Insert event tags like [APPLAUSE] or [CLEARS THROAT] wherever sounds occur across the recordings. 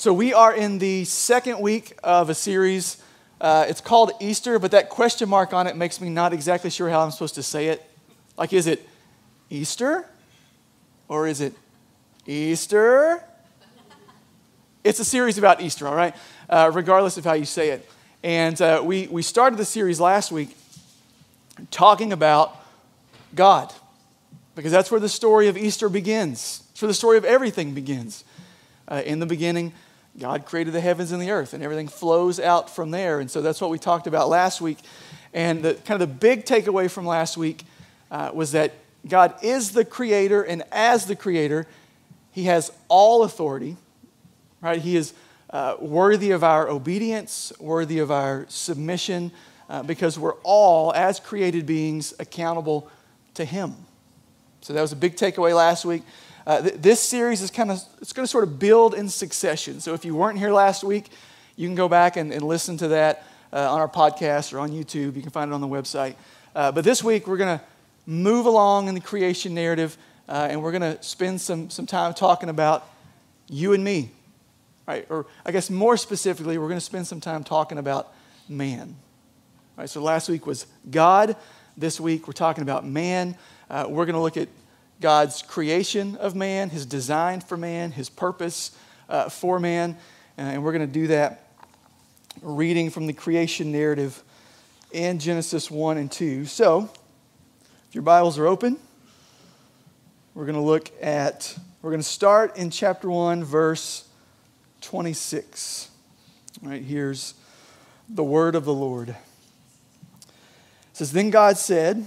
So, we are in the second week of a series. Uh, it's called Easter, but that question mark on it makes me not exactly sure how I'm supposed to say it. Like, is it Easter? Or is it Easter? It's a series about Easter, all right? Uh, regardless of how you say it. And uh, we, we started the series last week talking about God, because that's where the story of Easter begins. It's where the story of everything begins. Uh, in the beginning, God created the heavens and the earth, and everything flows out from there. And so that's what we talked about last week. And the, kind of the big takeaway from last week uh, was that God is the creator, and as the creator, he has all authority, right? He is uh, worthy of our obedience, worthy of our submission, uh, because we're all, as created beings, accountable to him. So that was a big takeaway last week. Uh, th- this series is kind of, it's going to sort of build in succession. So if you weren't here last week, you can go back and, and listen to that uh, on our podcast or on YouTube. You can find it on the website. Uh, but this week, we're going to move along in the creation narrative, uh, and we're going to spend some, some time talking about you and me. Right? Or I guess more specifically, we're going to spend some time talking about man. Right? So last week was God. This week, we're talking about man. Uh, we're going to look at God's creation of man, his design for man, his purpose uh, for man. And we're going to do that reading from the creation narrative in Genesis 1 and 2. So, if your Bibles are open, we're going to look at, we're going to start in chapter 1, verse 26. All right, here's the word of the Lord. It says, Then God said,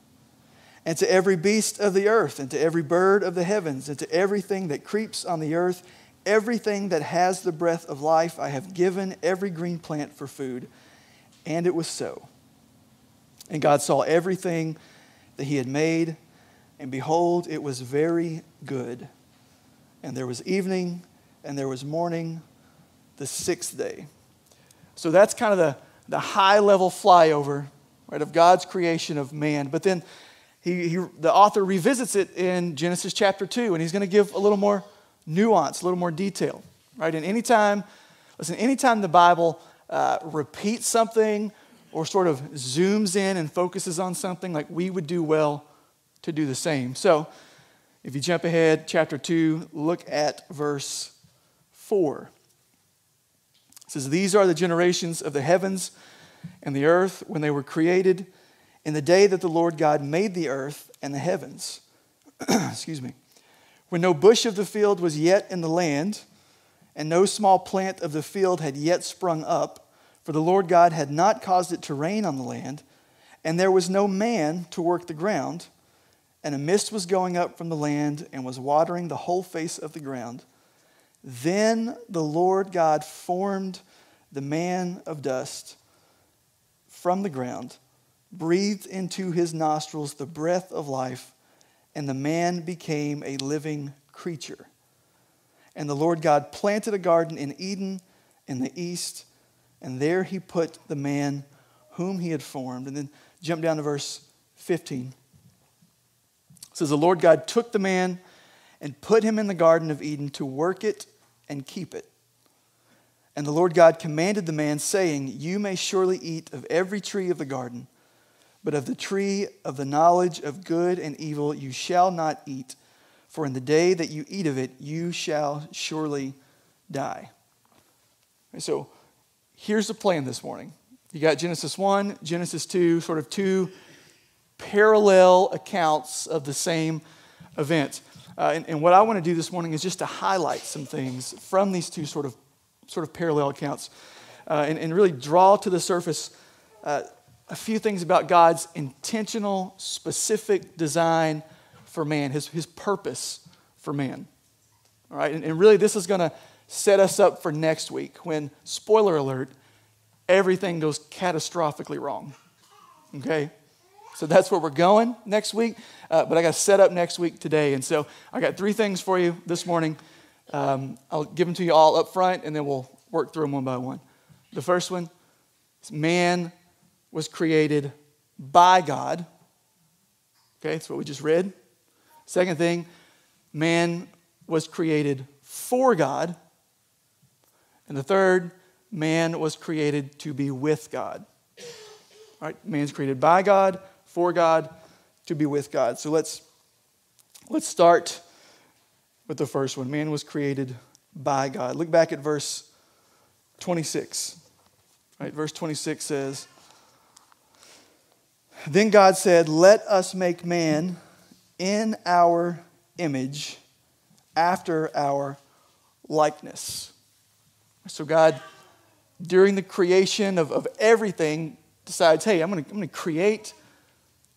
and to every beast of the earth, and to every bird of the heavens, and to everything that creeps on the earth, everything that has the breath of life, I have given every green plant for food. And it was so. And God saw everything that He had made, and behold, it was very good. And there was evening, and there was morning, the sixth day. So that's kind of the, the high level flyover right, of God's creation of man. But then he, he, the author revisits it in Genesis chapter 2, and he's going to give a little more nuance, a little more detail, right? And anytime, listen, anytime the Bible uh, repeats something or sort of zooms in and focuses on something, like we would do well to do the same. So if you jump ahead, chapter 2, look at verse 4. It says, These are the generations of the heavens and the earth when they were created in the day that the Lord God made the earth and the heavens. [CLEARS THROAT] Excuse me. When no bush of the field was yet in the land, and no small plant of the field had yet sprung up, for the Lord God had not caused it to rain on the land, and there was no man to work the ground, and a mist was going up from the land and was watering the whole face of the ground. Then the Lord God formed the man of dust from the ground breathed into his nostrils the breath of life, and the man became a living creature. And the Lord God planted a garden in Eden in the east, and there he put the man whom he had formed. And then jump down to verse 15. It says, The Lord God took the man and put him in the Garden of Eden to work it and keep it. And the Lord God commanded the man, saying, You may surely eat of every tree of the garden. But of the tree of the knowledge of good and evil you shall not eat, for in the day that you eat of it, you shall surely die. And so here's the plan this morning. You got Genesis 1, Genesis 2, sort of two parallel accounts of the same event. Uh, and, and, what I want to do this morning is just to highlight some things from these two sort of, sort of parallel accounts uh, and, and, really draw to the surface uh, a few things about God's intentional, specific design for man, his, his purpose for man. All right, and, and really, this is going to set us up for next week when, spoiler alert, everything goes catastrophically wrong. Okay? So that's where we're going next week. Uh, but I got set up next week today. And so I got three things for you this morning. Um, I'll give them to you all up front, and then we'll work through them one by one. The first one is man was created by God. Okay, that's what we just read. Second thing, man was created for God. And the third, man was created to be with God. All right, man's created by God, for God, to be with God. So let's let's start with the first one. Man was created by God. Look back at verse 26. All right, verse 26 says, Then God said, Let us make man in our image, after our likeness. So God, during the creation of, of everything, decides, hey, I'm going to create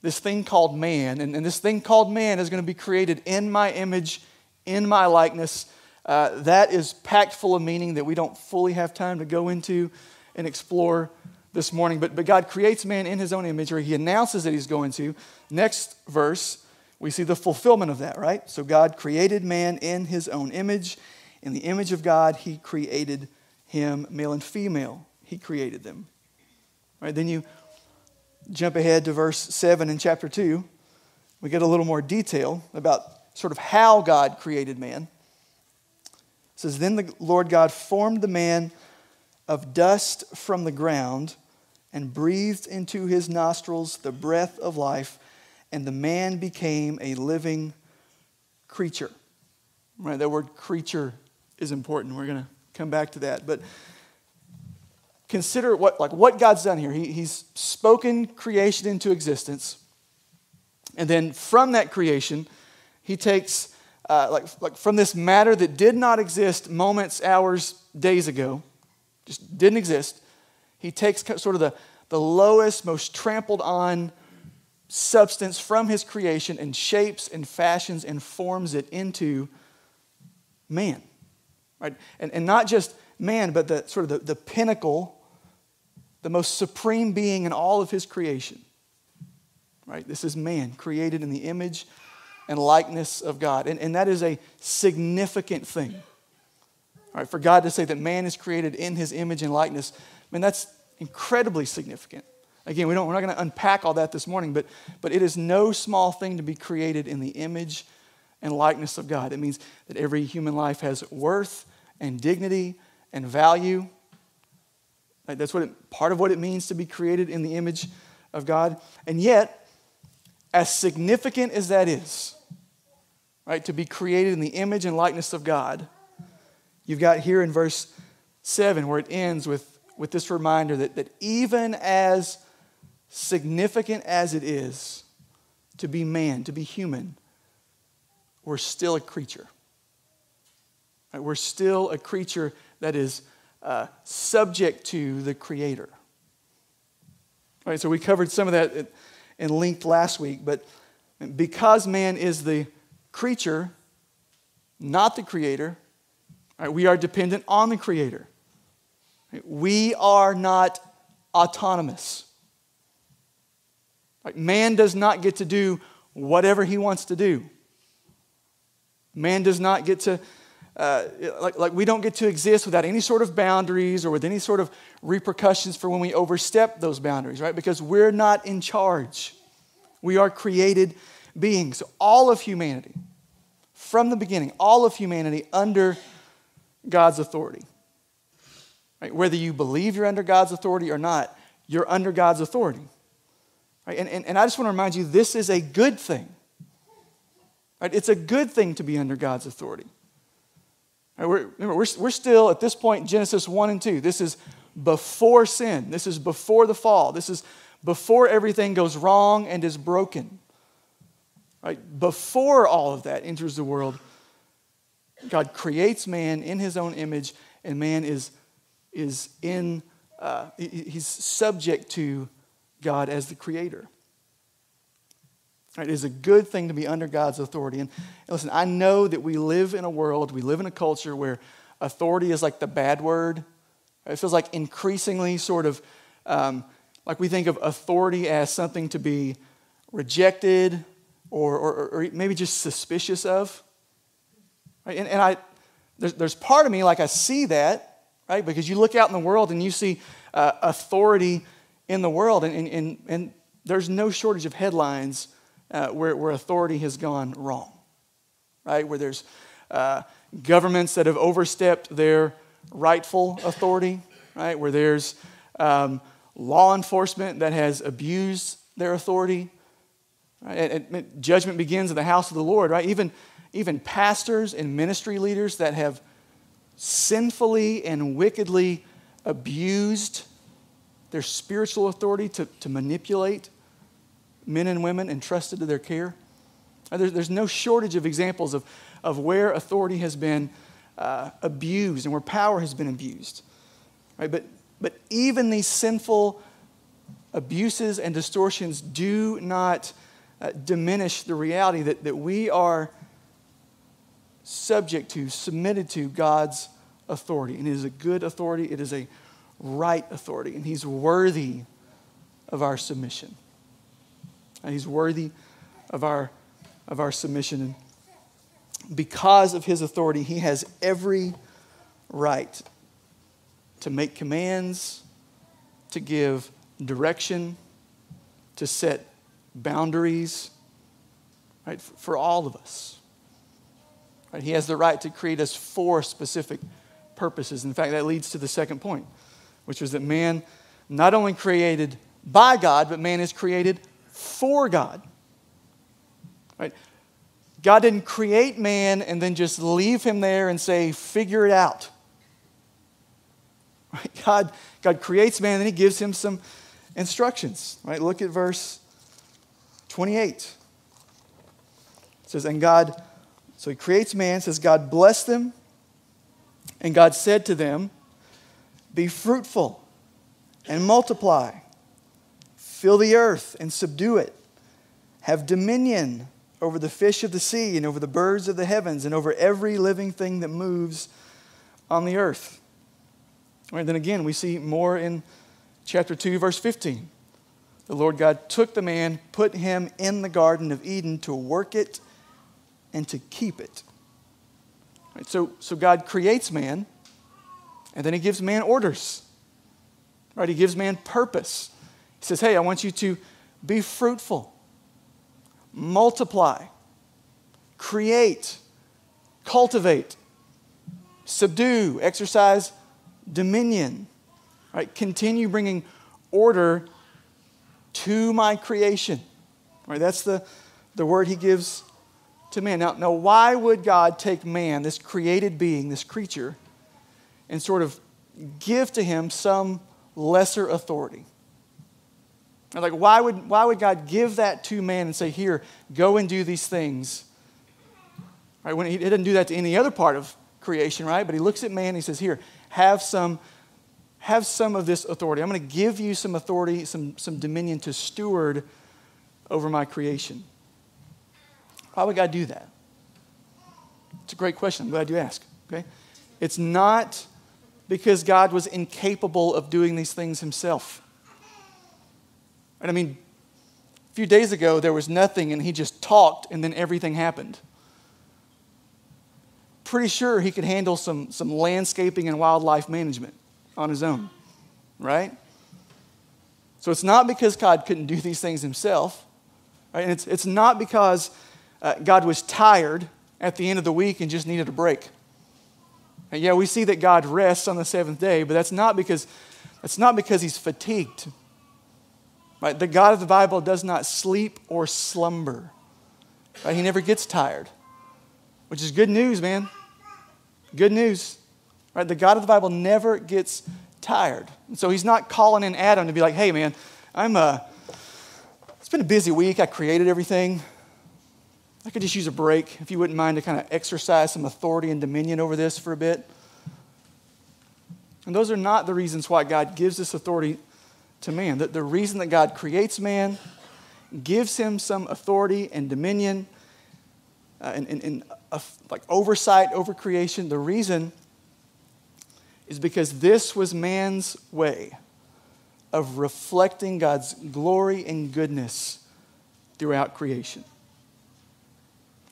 this thing called man. And, and, this thing called man is going to be created in my image, in my likeness. Uh, that is packed full of meaning that we don't fully have time to go into and explore this morning. But, but God creates man in his own image, or he announces that he's going to. Next verse, we see the fulfillment of that, right? So God created man in his own image. In the image of God, he created him, male and female. He created them. All right, then you jump ahead to verse 7 in chapter 2. We get a little more detail about sort of how God created man. It says, Then the Lord God formed the man of dust from the ground and breathed into his nostrils the breath of life, and the man became a living creature. Right, that word creature is important. We're going to come back to that. But consider what, like what God's done here. He, he's spoken creation into existence. And then from that creation, he takes, uh, like, like from this matter that did not exist moments, hours, days ago, just didn't exist, he takes sort of the, the lowest, most trampled on substance from his creation and shapes and fashions and forms it into man. Right? And, and not just man, but the sort of the, the pinnacle, the most supreme being in all of his creation. Right? This is man, created in the image and likeness of God. And, and that is a significant thing. All right, for God to say that man is created in his image and likeness, I mean, that's incredibly significant. Again, we don't, we're not going to unpack all that this morning, but, but it is no small thing to be created in the image and likeness of God. It means that every human life has worth and dignity and value. That's what it, part of what it means to be created in the image of God. And yet, as significant as that is, right, to be created in the image and likeness of God, you've got here in verse 7 where it ends with, with this reminder that, that even as significant as it is to be man, to be human, we're still a creature. We're still a creature that is uh, subject to the Creator. All right, so we covered some of that in length last week, but because man is the creature, not the Creator, right, we are dependent on the Creator. We are not autonomous. Like man does not get to do whatever he wants to do. Man does not get to, uh, like, like we don't get to exist without any sort of boundaries or with any sort of repercussions for when we overstep those boundaries, right? Because we're not in charge. We are created beings. All of humanity, from the beginning, all of humanity under God's authority. Right? Whether you believe you're under God's authority or not, you're under God's authority. Right? And, and, and I just want to remind you this is a good thing. Right? It's a good thing to be under God's authority. Right? We're, remember, we're, we're still at this point, Genesis 1 and 2. This is before sin. This is before the fall. This is before everything goes wrong and is broken. Right? Before all of that enters the world, God creates man in his own image, and man is, is in, uh, he's subject to God as the creator. It is a good thing to be under God's authority. And, and listen, I know that we live in a world, we live in a culture where authority is like the bad word. It feels like increasingly sort of um, like we think of authority as something to be rejected or, or, or maybe just suspicious of. Right? And, and I, there's, there's part of me like I see that, right? Because you look out in the world and you see uh, authority in the world, and, and, and, there's no shortage of headlines uh, where, where authority has gone wrong, right? Where there's uh, governments that have overstepped their rightful authority, right? Where there's um, law enforcement that has abused their authority. Right? And, and judgment begins in the house of the Lord, right? Even, even pastors and ministry leaders that have sinfully and wickedly abused their spiritual authority to, to manipulate men and women entrusted to their care. There's, there's no shortage of examples of, of where authority has been uh, abused and where power has been abused. Right? But, but even these sinful abuses and distortions do not uh, diminish the reality that, that we are subject to, submitted to God's authority. And it is a good authority, it is a right authority, and He's worthy of our submission. And He's worthy of our, of our submission. And because of His authority, He has every right to make commands, to give direction, to set boundaries, right, for all of us. Right? He has the right to create us for specific purposes. In fact, that leads to the second point which was that man not only created by God, but man is created for God. Right? God didn't create man and then just leave him there and say, figure it out. Right? [LAUGHS] God, God creates man and he gives him some instructions. Right? Look at verse 28. It says, And God, so he creates man, says, God blessed them, and God said to them, be fruitful and multiply. Fill the earth and subdue it. Have dominion over the fish of the sea and over the birds of the heavens and over every living thing that moves on the earth. And then again, we see more in chapter 2, verse 15. The Lord God took the man, put him in the Garden of Eden to work it and to keep it. Right, so, so God creates man and then he gives man orders. Right? He gives man purpose. He says, Hey, I want you to be fruitful, multiply, create, cultivate, subdue, exercise dominion. Right? Continue bringing order to my creation. Right? That's the, the word he gives to man. Now, now, why would God take man, this created being, this creature, and sort of give to him some lesser authority. Like, why would, why would God give that to man and say, Here, go and do these things? Right? When he, he didn't do that to any other part of creation, right? But he looks at man and he says, Here, have some, have some of this authority. I'm going to give you some authority, some, some dominion to steward over my creation. Why would God do that? It's a great question. I'm glad you asked. Okay? It's not because God was incapable of doing these things himself. And I mean, a few days ago, there was nothing, and he just talked, and then everything happened. Pretty sure he could handle some, some landscaping and wildlife management on his own, right? So it's not because God couldn't do these things himself, right? And it's, it's not because uh, God was tired at the end of the week and just needed a break. And yeah, we see that God rests on the seventh day, but that's not because, that's not because he's fatigued. Right? The God of the Bible does not sleep or slumber. Right? He never gets tired, which is good news, man. Good news. Right? The God of the Bible never gets tired. And so he's not calling in Adam to be like, hey, man, I'm, uh, It's been a busy week. I created everything. I could just use a break if you wouldn't mind to kind of exercise some authority and dominion over this for a bit. And those are not the reasons why God gives this authority to man. The, the reason that God creates man, gives him some authority and dominion uh, and, and, and uh, like oversight over creation, the reason is because this was man's way of reflecting God's glory and goodness throughout creation.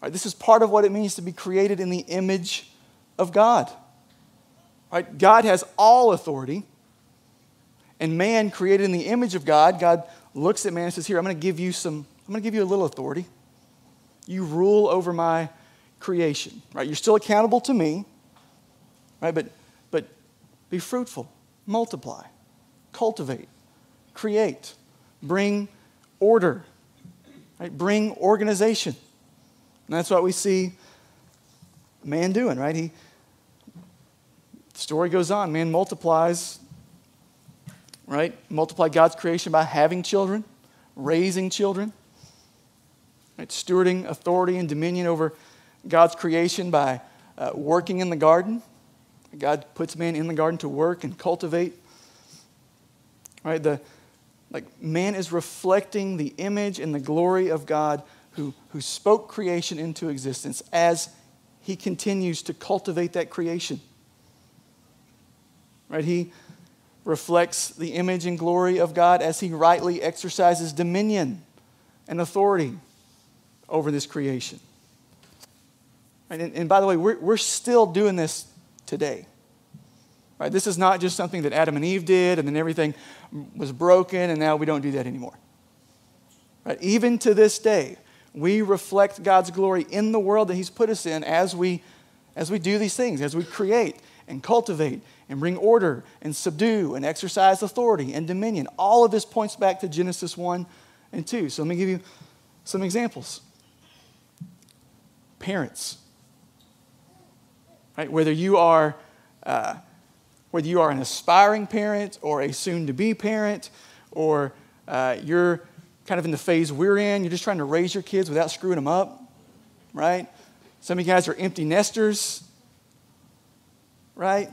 Right, this is part of what it means to be created in the image of God. Right, God has all authority, and man created in the image of God, God looks at man and says, Here, I'm going to give you some, I'm going to give you a little authority. You rule over my creation. Right? You're still accountable to me, right? But but be fruitful, multiply, cultivate, create, bring order, right? Bring organization. And that's what we see man doing, right? He the story goes on, man multiplies, right? Multiply God's creation by having children, raising children, right? Stewarding authority and dominion over God's creation by uh, working in the garden. God puts man in the garden to work and cultivate. Right? The, like man is reflecting the image and the glory of God who, who spoke creation into existence as he continues to cultivate that creation. Right? He reflects the image and glory of God as he rightly exercises dominion and authority over this creation. Right? And, and by the way, we're, we're still doing this today. Right? This is not just something that Adam and Eve did and then everything was broken and now we don't do that anymore. Right? Even to this day, we reflect God's glory in the world that He's put us in as we, as we do these things, as we create and cultivate and bring order and subdue and exercise authority and dominion. All of this points back to Genesis 1 and 2. So let me give you some examples. Parents, Right? Whether you are uh, whether you are an aspiring parent or a soon-to-be parent, or uh, you're kind of in the phase we're in, you're just trying to raise your kids without screwing them up, right? Some of you guys are empty nesters, right?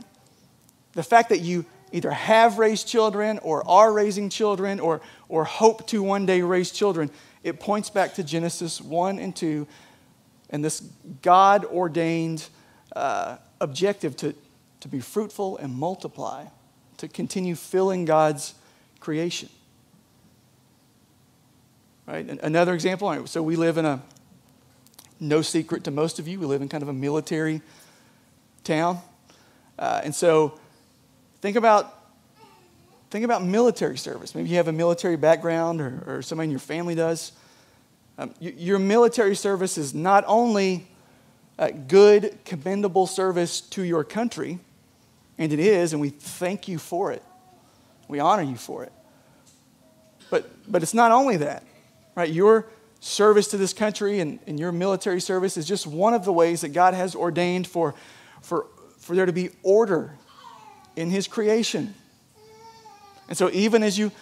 The fact that you either have raised children or are raising children or, or hope to one day raise children, it points back to Genesis 1 and 2 and this God ordained uh, objective to, to be fruitful and multiply, to continue filling God's creation. Right? Another example so we live in a, no secret to most of you, we live in kind of a military town. Uh, and so think about think about military service. Maybe you have a military background or, or somebody in your family does. Um, your military service is not only uh, good, commendable service to your country, and it is, and we thank you for it. We honor you for it. But, but it's not only that, right? Your service to this country and, and your military service is just one of the ways that God has ordained for, for, for there to be order in His creation. And so, even as you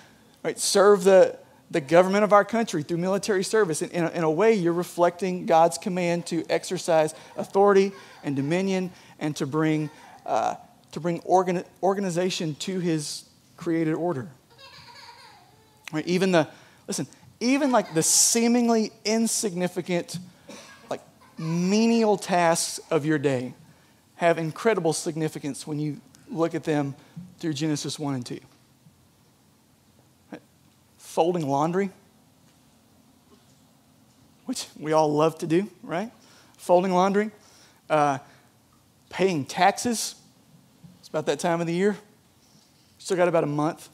right, serve the, the government of our country through military service. In, in, a, in, a, way, you're reflecting God's command to exercise authority and dominion and to bring, uh, to bring organ, organization to his created order. Right? Even the, listen, even like the seemingly insignificant, like menial tasks of your day have incredible significance when you look at them through Genesis 1 and 2 folding laundry, which we all love to do, right? Folding laundry, uh, paying taxes. It's about that time of the year. Still got about a month,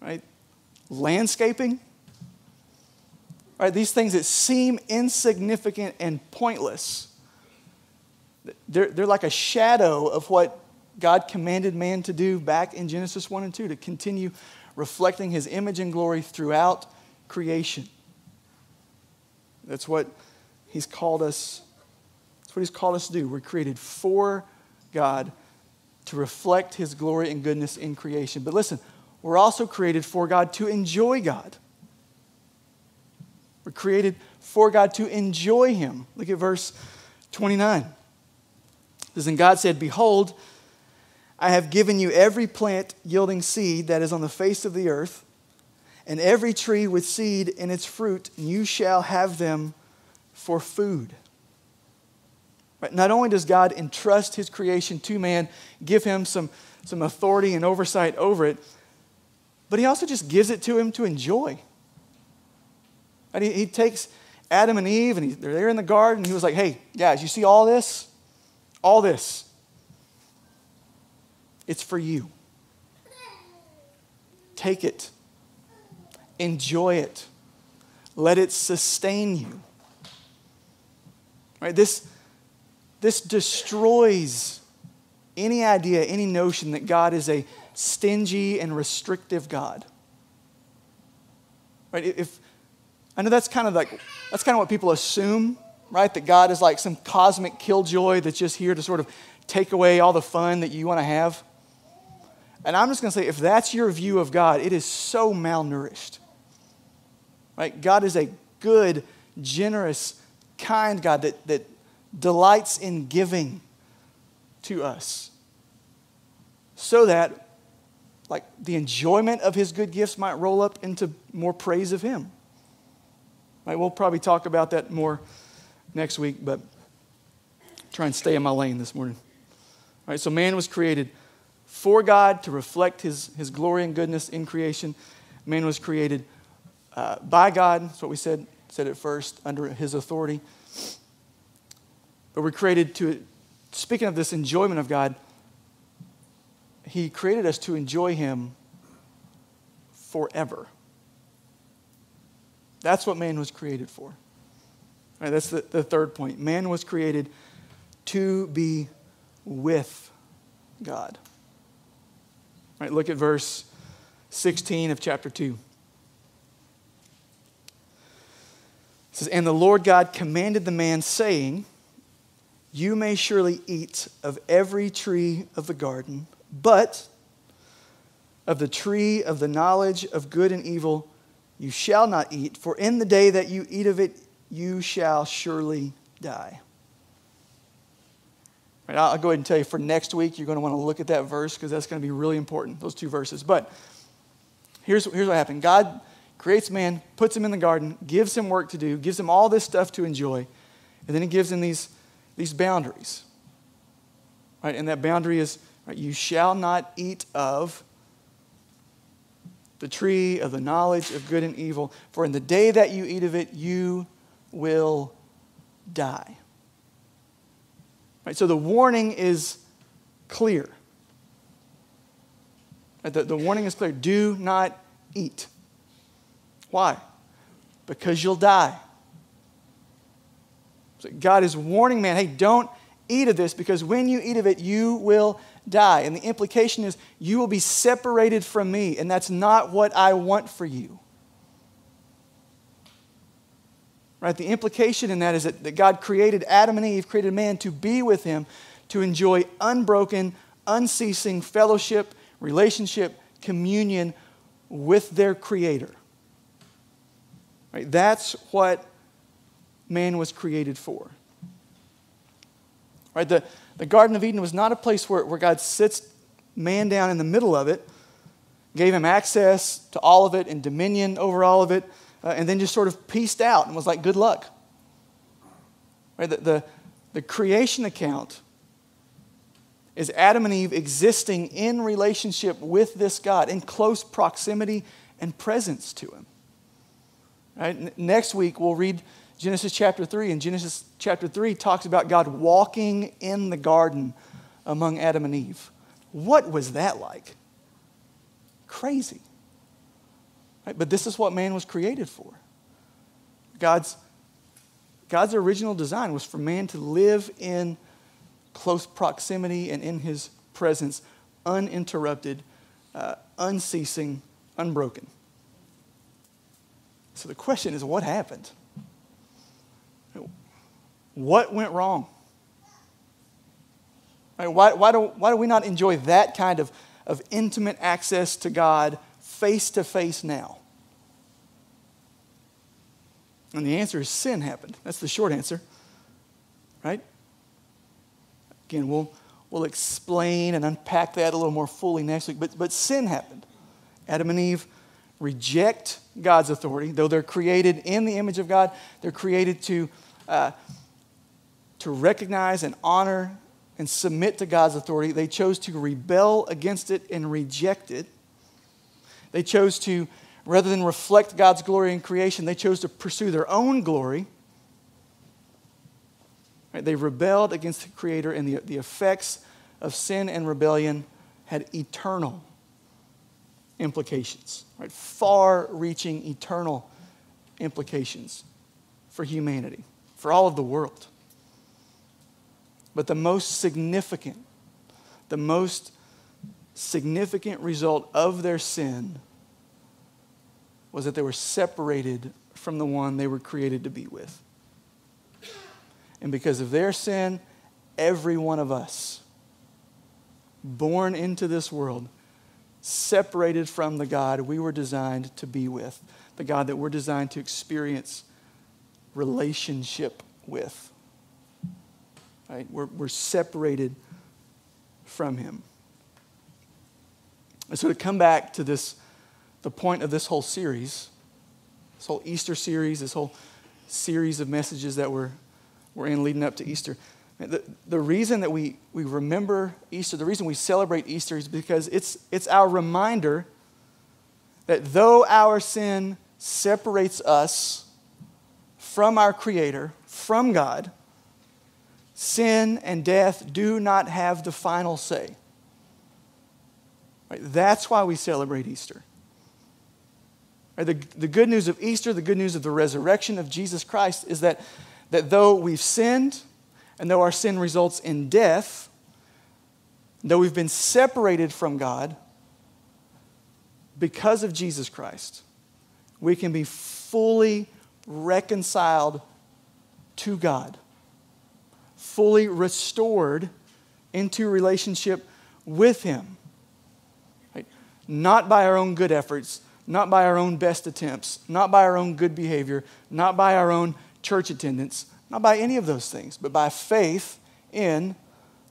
right? Landscaping, right? These things that seem insignificant and pointless. They're, they're like a shadow of what God commanded man to do back in Genesis 1 and 2 to continue reflecting his image and glory throughout creation. That's what he's called us. That's what he's called us to do. We're created for God to reflect his glory and goodness in creation. But listen, we're also created for God to enjoy God. We're created for God to enjoy Him. Look at verse 29. It says, And God said, Behold, I have given you every plant yielding seed that is on the face of the earth, and every tree with seed in its fruit, and you shall have them for food. Not only does God entrust his creation to man, give him some, some authority and oversight over it, but he also just gives it to him to enjoy. And he, he takes Adam and Eve, and he, they're there in the garden. He was like, hey, guys, you see all this? All this. It's for you. Take it. Enjoy it. Let it sustain you. Right? This, this destroys any idea, any notion that God is a stingy and restrictive God. Right? If, I know that's kind of like, that's kind of what people assume, right? That God is like some cosmic killjoy that's just here to sort of take away all the fun that you want to have. And I'm just going to say, if that's your view of God, it is so malnourished. Right? God is a good, generous, kind God that, that delights in giving to us so that like the enjoyment of his good gifts might roll up into more praise of him Right, we'll probably talk about that more next week, but try and stay in my lane this morning. All right, so man was created for God to reflect his, his glory and goodness in creation. Man was created uh, by God. That's what we said, said at first, under his authority. But we're created to, speaking of this enjoyment of God, he created us to enjoy him forever. That's what man was created for. That's the, the third point. Man was created to be with God. Right, look at verse 16 of chapter 2. It says, And the Lord God commanded the man, saying, You may surely eat of every tree of the garden, but of the tree of the knowledge of good and evil you shall not eat, for in the day that you eat of it, you shall surely die. Right, I'll go ahead and tell you for next week, you're going to want to look at that verse because that's going to be really important, those two verses. But here's, here's what happened God creates man, puts him in the garden, gives him work to do, gives him all this stuff to enjoy, and then he gives him these, these boundaries. Right? And that boundary is right, you shall not eat of the tree of the knowledge of good and evil, for in the day that you eat of it, you will die. Right, so the warning is clear. The, the warning is clear do not eat. Why? Because you'll die. So God is warning man hey, don't eat of this because when you eat of it, you will die. And the implication is you will be separated from me, and that's not what I want for you. Right? The implication in that is that, that God created Adam and Eve, created man to be with him, to enjoy unbroken, unceasing fellowship, relationship, communion with their Creator. Right? That's what man was created for. Right? The, the Garden of Eden was not a place where, where God sits man down in the middle of it, gave him access to all of it and dominion over all of it, uh, and then just sort of pieced out and was like, good luck. Right? The, the, the creation account is Adam and Eve existing in relationship with this God, in close proximity and presence to him. Right? Next week, we'll read Genesis chapter 3, and Genesis chapter 3 talks about God walking in the garden among Adam and Eve. What was that like? Crazy. Right? But this is what man was created for. God's, God's original design was for man to live in close proximity and in his presence, uninterrupted, uh, unceasing, unbroken. So the question is what happened? What went wrong? Right, why, why, do, why do we not enjoy that kind of, of intimate access to God face to face now? And the answer is sin happened. That's the short answer, right? Again, we'll, we'll explain and unpack that a little more fully next week, but, but sin happened. Adam and Eve reject God's authority. Though they're created in the image of God, they're created to, uh, to recognize and honor and submit to God's authority. They chose to rebel against it and reject it. They chose to, rather than reflect God's glory in creation, they chose to pursue their own glory. Right? They rebelled against the Creator, and the, the effects of sin and rebellion had eternal implications, right? Far reaching eternal implications for humanity, for all of the world. But the most significant, the most significant result of their sin was that they were separated from the one they were created to be with. And because of their sin, every one of us born into this world separated from the God we were designed to be with, the God that we're designed to experience relationship with. Right? We're, we're separated from Him. And so to come back to this, the point of this whole series, this whole Easter series, this whole series of messages that we're, we're in leading up to Easter, the, the reason that we, we remember Easter, the reason we celebrate Easter is because it's, it's our reminder that though our sin separates us from our Creator, from God, sin and death do not have the final say. Right? That's why we celebrate Easter. Right? The, the good news of Easter, the good news of the resurrection of Jesus Christ is that, that though we've sinned, and though our sin results in death, though we've been separated from God because of Jesus Christ, we can be fully reconciled to God, fully restored into relationship with Him. Right? Not by our own good efforts, not by our own best attempts, not by our own good behavior, not by our own church attendance, not by any of those things, but by faith in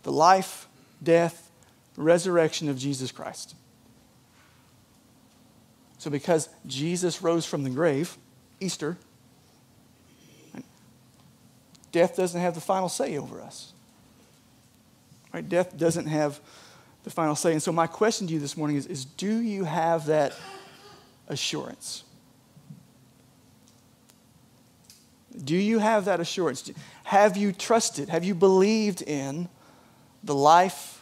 the life, death, resurrection of Jesus Christ. So, because Jesus rose from the grave, Easter, death doesn't have the final say over us. Right? Death doesn't have the final say. And so, my question to you this morning is, is do you have that assurance? Do you have that assurance? Have you trusted? Have you believed in the life,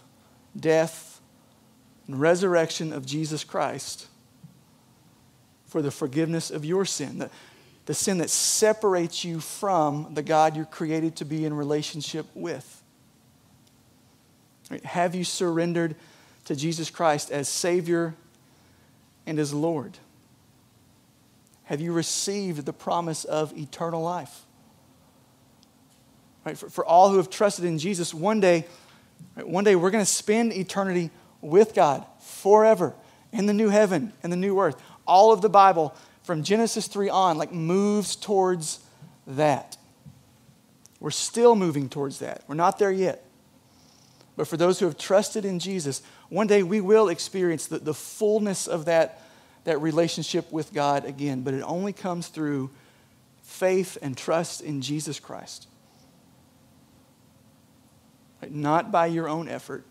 death, and resurrection of Jesus Christ for the forgiveness of your sin? The, sin that separates you from the God you're created to be in relationship with. Have you surrendered to Jesus Christ as Savior and as Lord? Have you received the promise of eternal life? Right, for, for all who have trusted in Jesus, one day, right, one day we're going to spend eternity with God forever in the new heaven and the new earth. All of the Bible from Genesis 3 on like moves towards that. We're still moving towards that. We're not there yet. But for those who have trusted in Jesus, one day we will experience the, the fullness of that that relationship with God again, but it only comes through faith and trust in Jesus Christ. Right? Not by your own effort,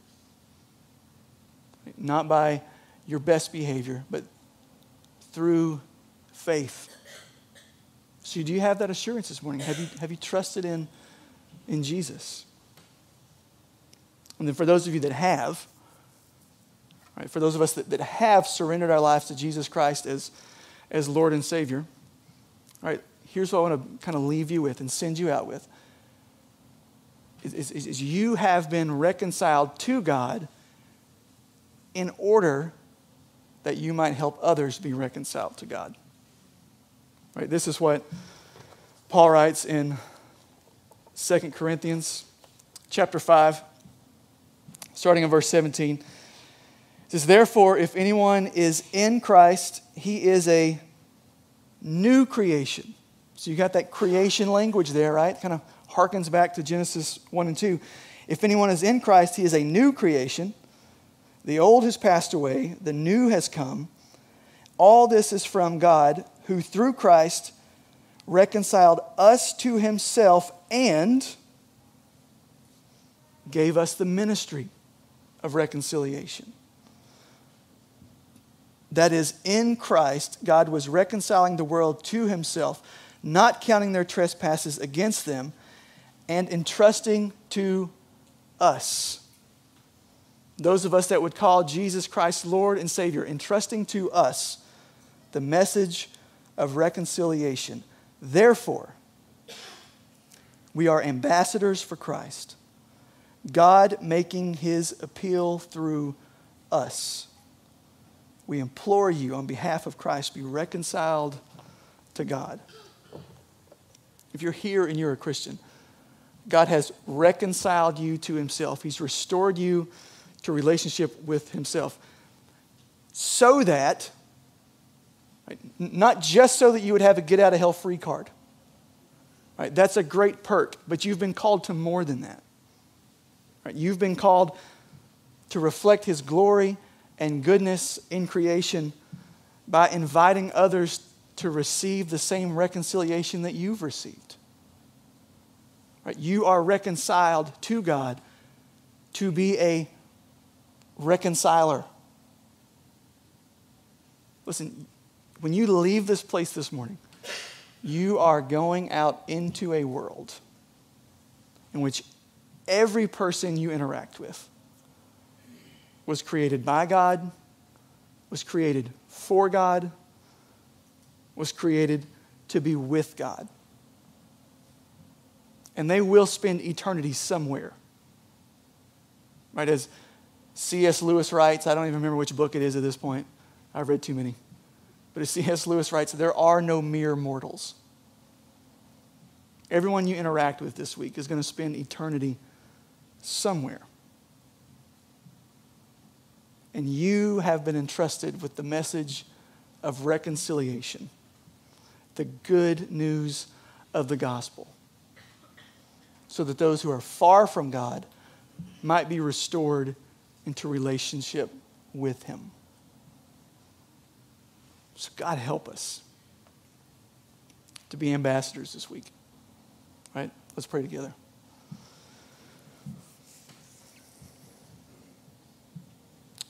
right? not by your best behavior, but through faith. So, do you have that assurance this morning? Have you, have you trusted in, in Jesus? And then, for those of you that have, Right? For those of us that, that have surrendered our lives to Jesus Christ as, as Lord and Savior, right? here's what I want to kind of leave you with and send you out with. Is, is, is you have been reconciled to God in order that you might help others be reconciled to God. Right? This is what Paul writes in 2 Corinthians chapter 5, starting in verse 17 says, Therefore, if anyone is in Christ, he is a new creation. So you got that creation language there, right? Kind of harkens back to Genesis 1 and 2. If anyone is in Christ, he is a new creation. The old has passed away, the new has come. All this is from God, who through Christ reconciled us to himself and gave us the ministry of reconciliation. That is, in Christ, God was reconciling the world to himself, not counting their trespasses against them, and entrusting to us. Those of us that would call Jesus Christ Lord and Savior, entrusting to us the message of reconciliation. Therefore, we are ambassadors for Christ, God making his appeal through us. We implore you on behalf of Christ, be reconciled to God. If you're here and you're a Christian, God has reconciled you to himself. He's restored you to relationship with himself. So that, right, not just so that you would have a get out of hell free card. Right, that's a great perk, but you've been called to more than that. Right, you've been called to reflect his glory and goodness in creation by inviting others to receive the same reconciliation that you've received. Right? You are reconciled to God to be a reconciler. Listen, when you leave this place this morning, you are going out into a world in which every person you interact with was created by God, was created for God, was created to be with God. And they will spend eternity somewhere. Right? As C.S. Lewis writes, I don't even remember which book it is at this point. I've read too many. But as C.S. Lewis writes, there are no mere mortals. Everyone you interact with this week is going to spend eternity somewhere. And you have been entrusted with the message of reconciliation, the good news of the gospel, so that those who are far from God might be restored into relationship with Him. So, God, help us to be ambassadors this week. Right? Let's pray together.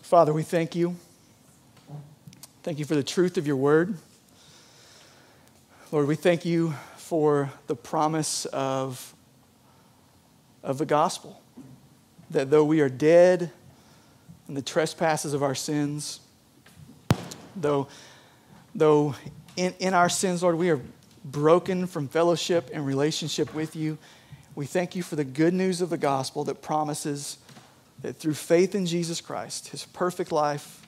Father, we thank you. Thank you for the truth of your word. Lord, we thank you for the promise of, of the gospel that though we are dead in the trespasses of our sins, though, though in, in our sins, Lord, we are broken from fellowship and relationship with you, we thank you for the good news of the gospel that promises that through faith in Jesus Christ, his perfect life,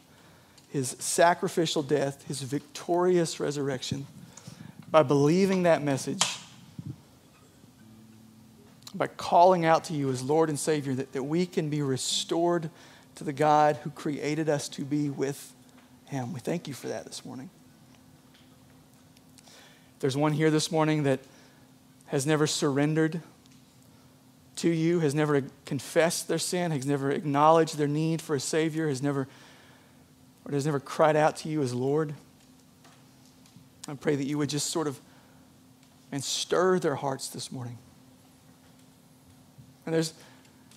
his sacrificial death, his victorious resurrection, by believing that message, by calling out to you as Lord and Savior, that, that we can be restored to the God who created us to be with Him. We thank you for that this morning. There's one here this morning that has never surrendered to you, has never confessed their sin, has never acknowledged their need for a Savior, has never, or has never cried out to you as Lord. I pray that you would just sort of and stir their hearts this morning. And there's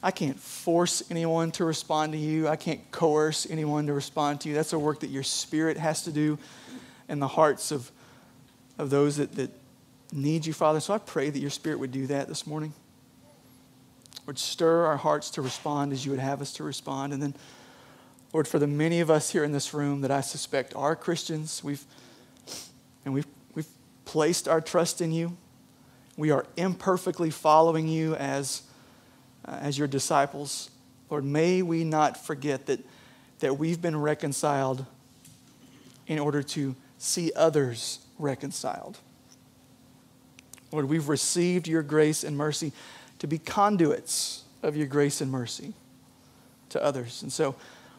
I can't force anyone to respond to you. I can't coerce anyone to respond to you. That's a work that your spirit has to do in the hearts of, of those that, that need you, Father. So I pray that your spirit would do that this morning. Would stir our hearts to respond as you would have us to respond. And then, Lord, for the many of us here in this room that I suspect are Christians, we've and we've we've placed our trust in you. We are imperfectly following you as uh, as your disciples. Lord, may we not forget that, that we've been reconciled in order to see others reconciled. Lord, we've received your grace and mercy to be conduits of your grace and mercy to others. And so,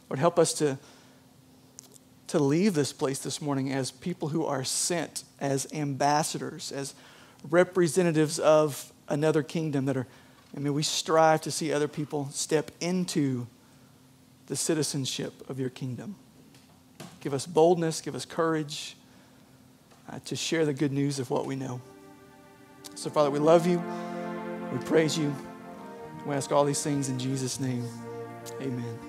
Lord, help us to, to leave this place this morning as people who are sent, as ambassadors, as representatives of another kingdom that are, I mean, we strive to see other people step into the citizenship of your kingdom. Give us boldness, give us courage uh, to share the good news of what we know. So, Father, we love you. We praise you. We ask all these things in Jesus' name. Amen.